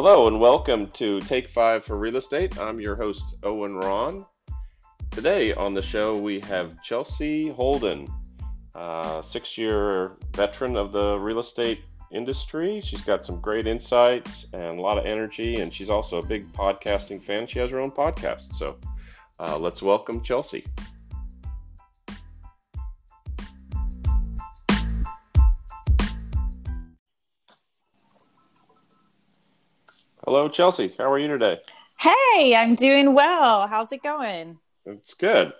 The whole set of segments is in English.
Hello and welcome to Take Five for Real Estate. I'm your host, Owen Ron. Today on the show, we have Chelsea Holden, uh, six year veteran of the real estate industry. She's got some great insights and a lot of energy, and she's also a big podcasting fan. She has her own podcast. So uh, let's welcome Chelsea. Hello, Chelsea. How are you today? Hey, I'm doing well. How's it going? It's good.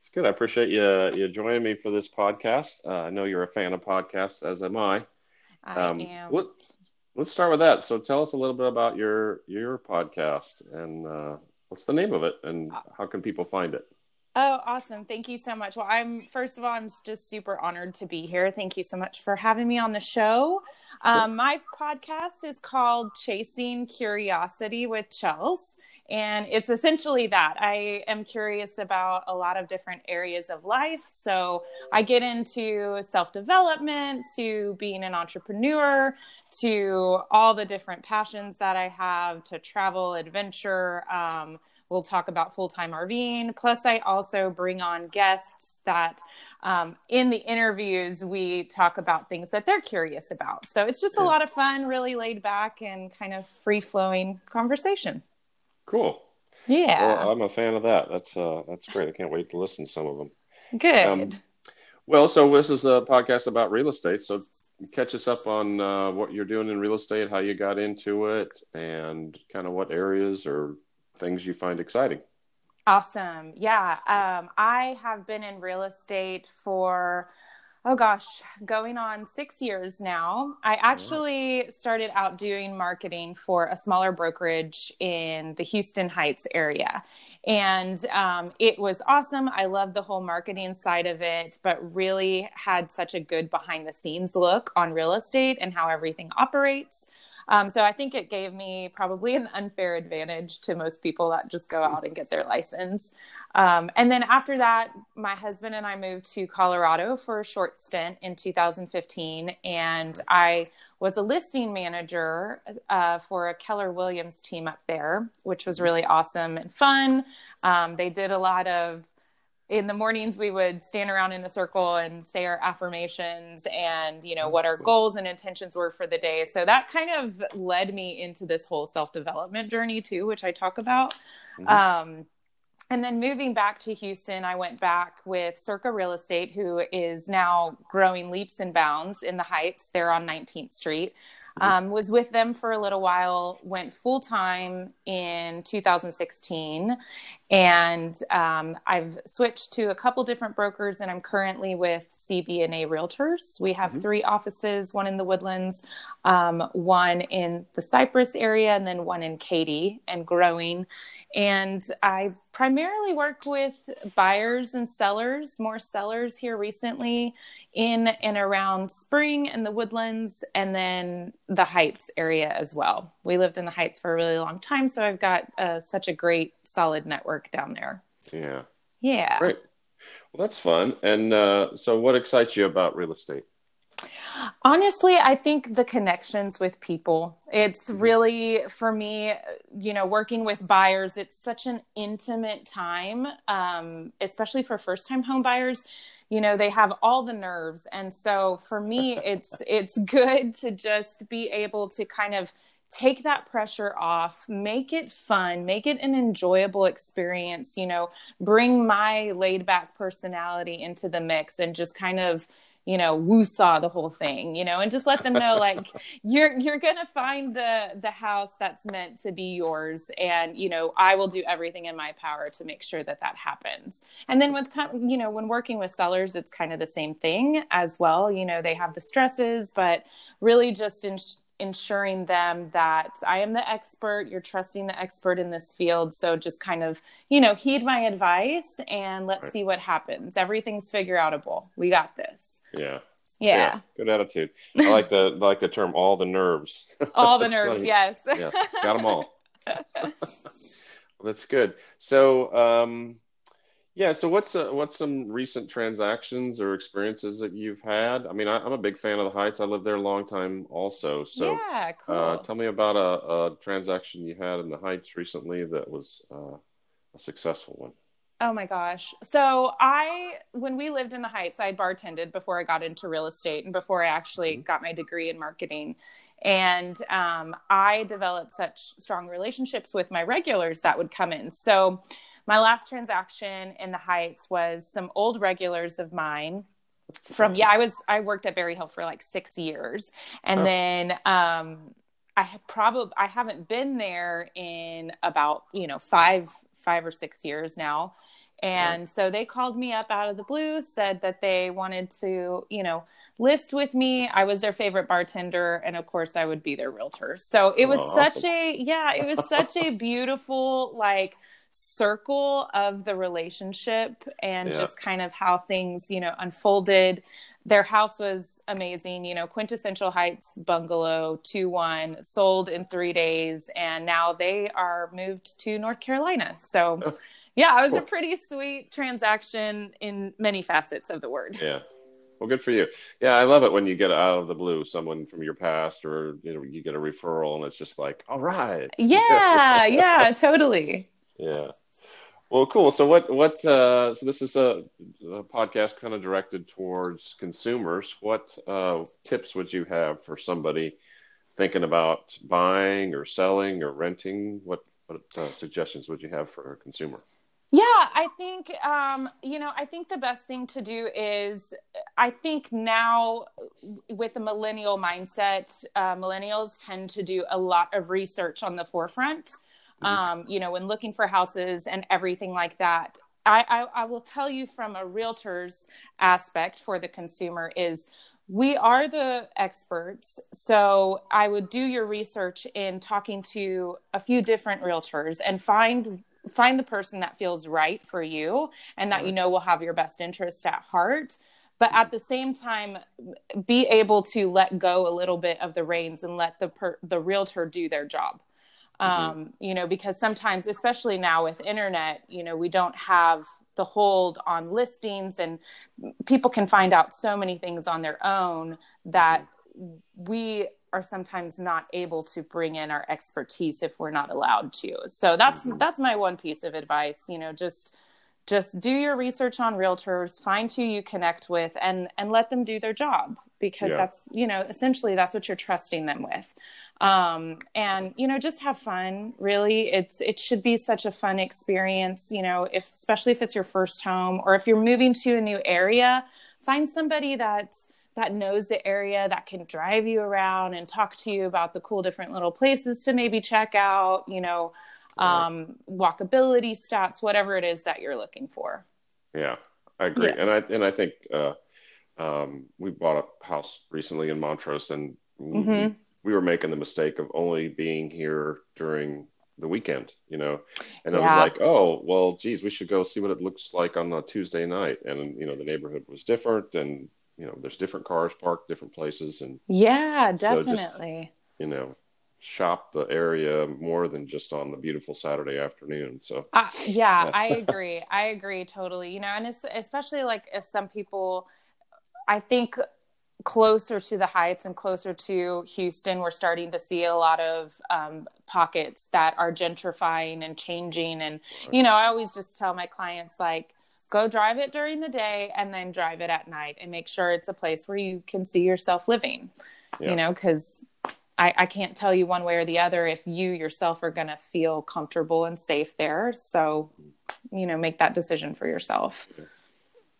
It's good. I appreciate you you joining me for this podcast. Uh, I know you're a fan of podcasts, as am I. I um, am. Let, let's start with that. So, tell us a little bit about your your podcast and uh, what's the name of it, and uh, how can people find it? Oh, awesome. Thank you so much. Well, I'm first of all, I'm just super honored to be here. Thank you so much for having me on the show. Um, my podcast is called Chasing Curiosity with Chels. And it's essentially that. I am curious about a lot of different areas of life. So I get into self development, to being an entrepreneur, to all the different passions that I have, to travel, adventure. Um, We'll talk about full time RVing. Plus, I also bring on guests that um, in the interviews we talk about things that they're curious about. So it's just a lot of fun, really laid back and kind of free flowing conversation. Cool. Yeah. Well, I'm a fan of that. That's uh, that's great. I can't wait to listen to some of them. Good. Um, well, so this is a podcast about real estate. So catch us up on uh, what you're doing in real estate, how you got into it, and kind of what areas or things you find exciting. Awesome. Yeah. Um, I have been in real estate for, oh gosh, going on six years now. I actually started out doing marketing for a smaller brokerage in the Houston Heights area. And um, it was awesome. I loved the whole marketing side of it, but really had such a good behind the scenes look on real estate and how everything operates. Um, so I think it gave me probably an unfair advantage to most people that just go out and get their license. Um, and then after that, my husband and I moved to Colorado for a short stint in 2015, and I was a listing manager uh, for a Keller Williams team up there, which was really awesome and fun. Um, they did a lot of in the mornings we would stand around in a circle and say our affirmations and you know what our goals and intentions were for the day. So that kind of led me into this whole self-development journey too which i talk about. Mm-hmm. um, and then moving back to houston i went back with circa real estate who is now growing leaps and bounds in the heights. They're on 19th street um, was with them for a little while, went full time in 2016, and um, I've switched to a couple different brokers, and I'm currently with CB&A Realtors. We have mm-hmm. three offices: one in the Woodlands, um, one in the Cypress area, and then one in Katy, and growing. And I primarily work with buyers and sellers, more sellers here recently in and around Spring and the Woodlands, and then the Heights area as well. We lived in the Heights for a really long time, so I've got uh, such a great, solid network down there. Yeah. Yeah. Great. Well, that's fun. And uh, so, what excites you about real estate? Honestly, I think the connections with people. It's mm-hmm. really, for me, you know, working with buyers, it's such an intimate time, um, especially for first time home buyers. You know, they have all the nerves. And so for me, it's, it's good to just be able to kind of take that pressure off, make it fun, make it an enjoyable experience, you know, bring my laid back personality into the mix and just kind of, you know woo-saw the whole thing you know and just let them know like you're you're gonna find the the house that's meant to be yours and you know i will do everything in my power to make sure that that happens. And then with you know when working with sellers it's kind of the same thing as well you know they have the stresses but really just in ensuring them that I am the expert, you're trusting the expert in this field. So just kind of, you know, heed my advice and let's right. see what happens. Everything's figure outable. We got this. Yeah. Yeah. yeah. Good attitude. I like the I like the term all the nerves. All the nerves, yes. yeah. Got them all. that's good. So, um Yeah. So what's uh, what's some recent transactions or experiences that you've had? I mean, I, I'm a big fan of the Heights. I lived there a long time also. So Yeah, uh, cool. tell me about a, a transaction you had in the Heights recently that was uh, a successful one. Oh my gosh. So I, when we lived in the Heights, I bartended before I got into real estate and before I actually hmm got my degree in marketing. And um, I developed such strong relationships with my regulars that would come in. So my last transaction in the Heights was some old regulars of mine from, yeah, I was, I worked at Berryhill for like six years. And Oh, then, um, I have probably I haven't been there in about you know five five or six years now, and so they called me up out of the blue, said that they wanted to you know list with me. I was their favorite bartender, and of course I would be their realtor. So it Oh, was such awesome. a yeah, it was such a beautiful like circle of the relationship and Yeah. just kind of how things you know unfolded their house was amazing you know quintessential heights bungalow 2-1 sold in three days and now they are moved to north carolina so Oh, yeah it was a pretty sweet transaction in many facets of the word Yeah. Well, good for you. Yeah, I love it when you get out of the blue someone from your past, or you know, you get a referral, and it's just like, all right. yeah yeah totally Yeah. Well, cool. So what what uh so this is a, a podcast kind of directed towards consumers. What uh tips would you have for somebody thinking about buying or selling or renting? What what uh, suggestions would you have for a consumer? Yeah, I think um, you know, I think the best thing to do is I think now with a millennial mindset, uh, millennials tend to do a lot of research on the forefront. Hmm Um, you know, when looking for houses and everything like that. I, I, I will tell you from a realtor's aspect for the consumer is we are the experts. So I would do your research in talking to a few different realtors and find find the person that feels right for you and that you know will have your best interest at heart but at the same time be able to let go a little bit of the reins and let the per- the realtor do their job um, you know because sometimes especially now with internet you know we don't have the hold on listings and people can find out so many things on their own that we are sometimes not able to bring in our expertise if we're not allowed to. So that's hmm that's my one piece of advice you know just just do your research on realtors find who you connect with and and let them do their job because Yeah. that's you know essentially that's what you're trusting them with um and you know just have fun really it's it should be such a fun experience you know if especially if it's your first home or if you're moving to a new area find somebody that's that knows the area that can drive you around and talk to you about the cool different little places to maybe check out you know Right. um walkability stats whatever it is that you're looking for Yeah, I agree. yeah And I and I think uh um we bought a house recently in Montrose and we hmm we were making the mistake of only being here during the weekend, you know. And I was like, "Oh, well, geez, we should go see what it looks like on a Tuesday night." And you know, the neighborhood was different and you know, there's different cars parked different places and yeah so just, definitely you know, shop the area more than just on the beautiful Saturday afternoon. So, Uh, yeah, yeah. I agree. I agree totally. You know, and it's especially like if some people, I think closer to the heights and closer to Houston, we're starting to see a lot of um, pockets that are gentrifying and changing. And, you know, I always just tell my clients, like, go drive it during the day and then drive it at night and make sure it's a place where you can see yourself living, you Yeah. know, because I, I can't tell you one way or the other if you yourself are going to feel comfortable and safe there. So, you know, make that decision for yourself.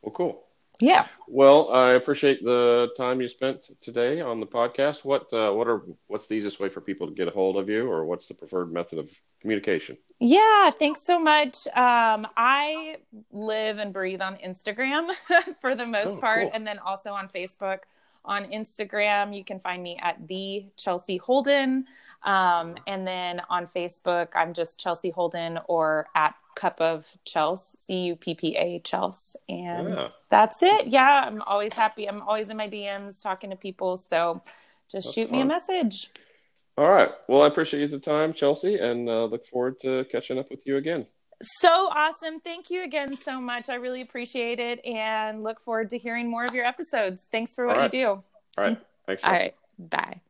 Well, cool. Yeah. Well, I appreciate the time you spent today on the podcast. What uh, what are what's the easiest way for people to get a hold of you, or what's the preferred method of communication? Yeah. Thanks so much. Um, I live and breathe on Instagram for the most Oh, part, cool. and then also on Facebook. On Instagram, you can find me at the Chelsea Holden. Um, and then on Facebook, I'm just Chelsea Holden or at Cuppa Chels, C U P P A Chels. And Yeah, that's it. Yeah, I'm always happy. I'm always in my DMs talking to people. So just that's shoot me a message. All right. Well, I appreciate you the time, Chelsea, and uh, look forward to catching up with you again. So awesome. Thank you again so much. I really appreciate it and look forward to hearing more of your episodes. Thanks for what right. you do. All right. Thanks. All right. Bye.